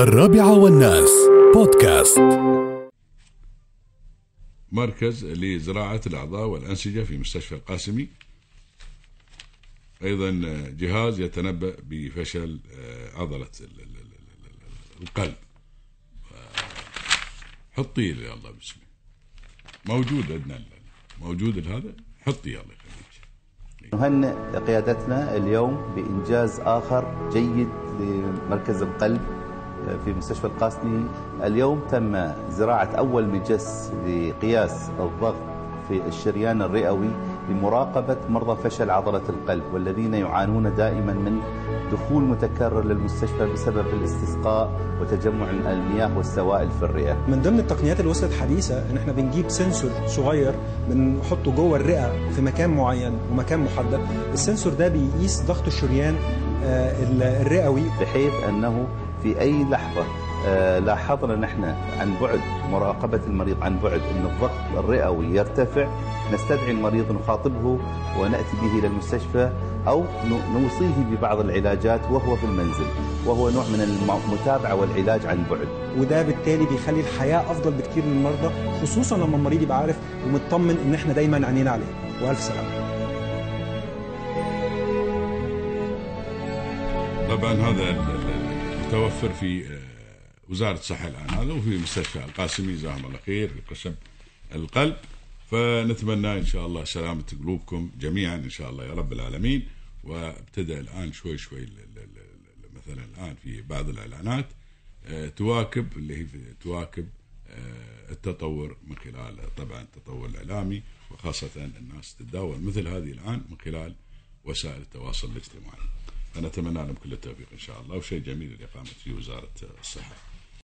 الرابعة والناس. بودكاست. مركز لزراعة الأعضاء والأنسجة في مستشفى القاسمي. أيضا جهاز يتنبأ بفشل آه، عضلة ال- ال- ال- ال- القلب. حطي لي الله باسمه موجود عندنا موجود هذا؟ حطي الله يخليك. نهنئ قيادتنا اليوم بإنجاز آخر جيد لمركز القلب. في مستشفى القاسمي اليوم تم زراعة أول مجس لقياس الضغط في الشريان الرئوي لمراقبة مرضى فشل عضلة القلب والذين يعانون دائما من دخول متكرر للمستشفى بسبب الاستسقاء وتجمع المياه والسوائل في الرئة. من ضمن التقنيات اللي وصلت حديثة إن إحنا بنجيب سنسور صغير بنحطه جوه الرئة في مكان معين ومكان محدد. السنسور ده بيقيس ضغط الشريان آه، ال- الرئوي. بحيث أنه في أي لحظة آه، لاحظنا نحن عن بعد مراقبة المريض عن بعد أن الضغط الرئوي يرتفع نستدعي المريض نخاطبه ونأتي به إلى المستشفى أو نوصيه ببعض العلاجات وهو في المنزل وهو نوع من المتابعة والعلاج عن بعد. وده بالتالي بيخلي الحياة أفضل بكتير للمرضى خصوصا لما المريض يبقى عارف ومطمن إن إحنا دايما عينينا عليه. وألف سلامة. طبعا هذا المتوفر في آه، وزارة الصحة الآن هذا وفي مستشفى القاسمي جزاهم الله خير في قسم القلب. فنتمنى إن شاء الله سلامة قلوبكم جميعا إن شاء الله يا رب العالمين. وابتدأ الآن شوي شوي مثلا الآن في بعض الإعلانات آه، تواكب اللي هي تواكب آه، التطور من خلال طبعا التطور الإعلامي وخاصة الناس تتداول مثل هذه الآن من خلال وسائل التواصل الاجتماعي. فنتمنى لهم كل التوفيق إن شاء الله وشيء جميل الإقامة في وزارة الصحة.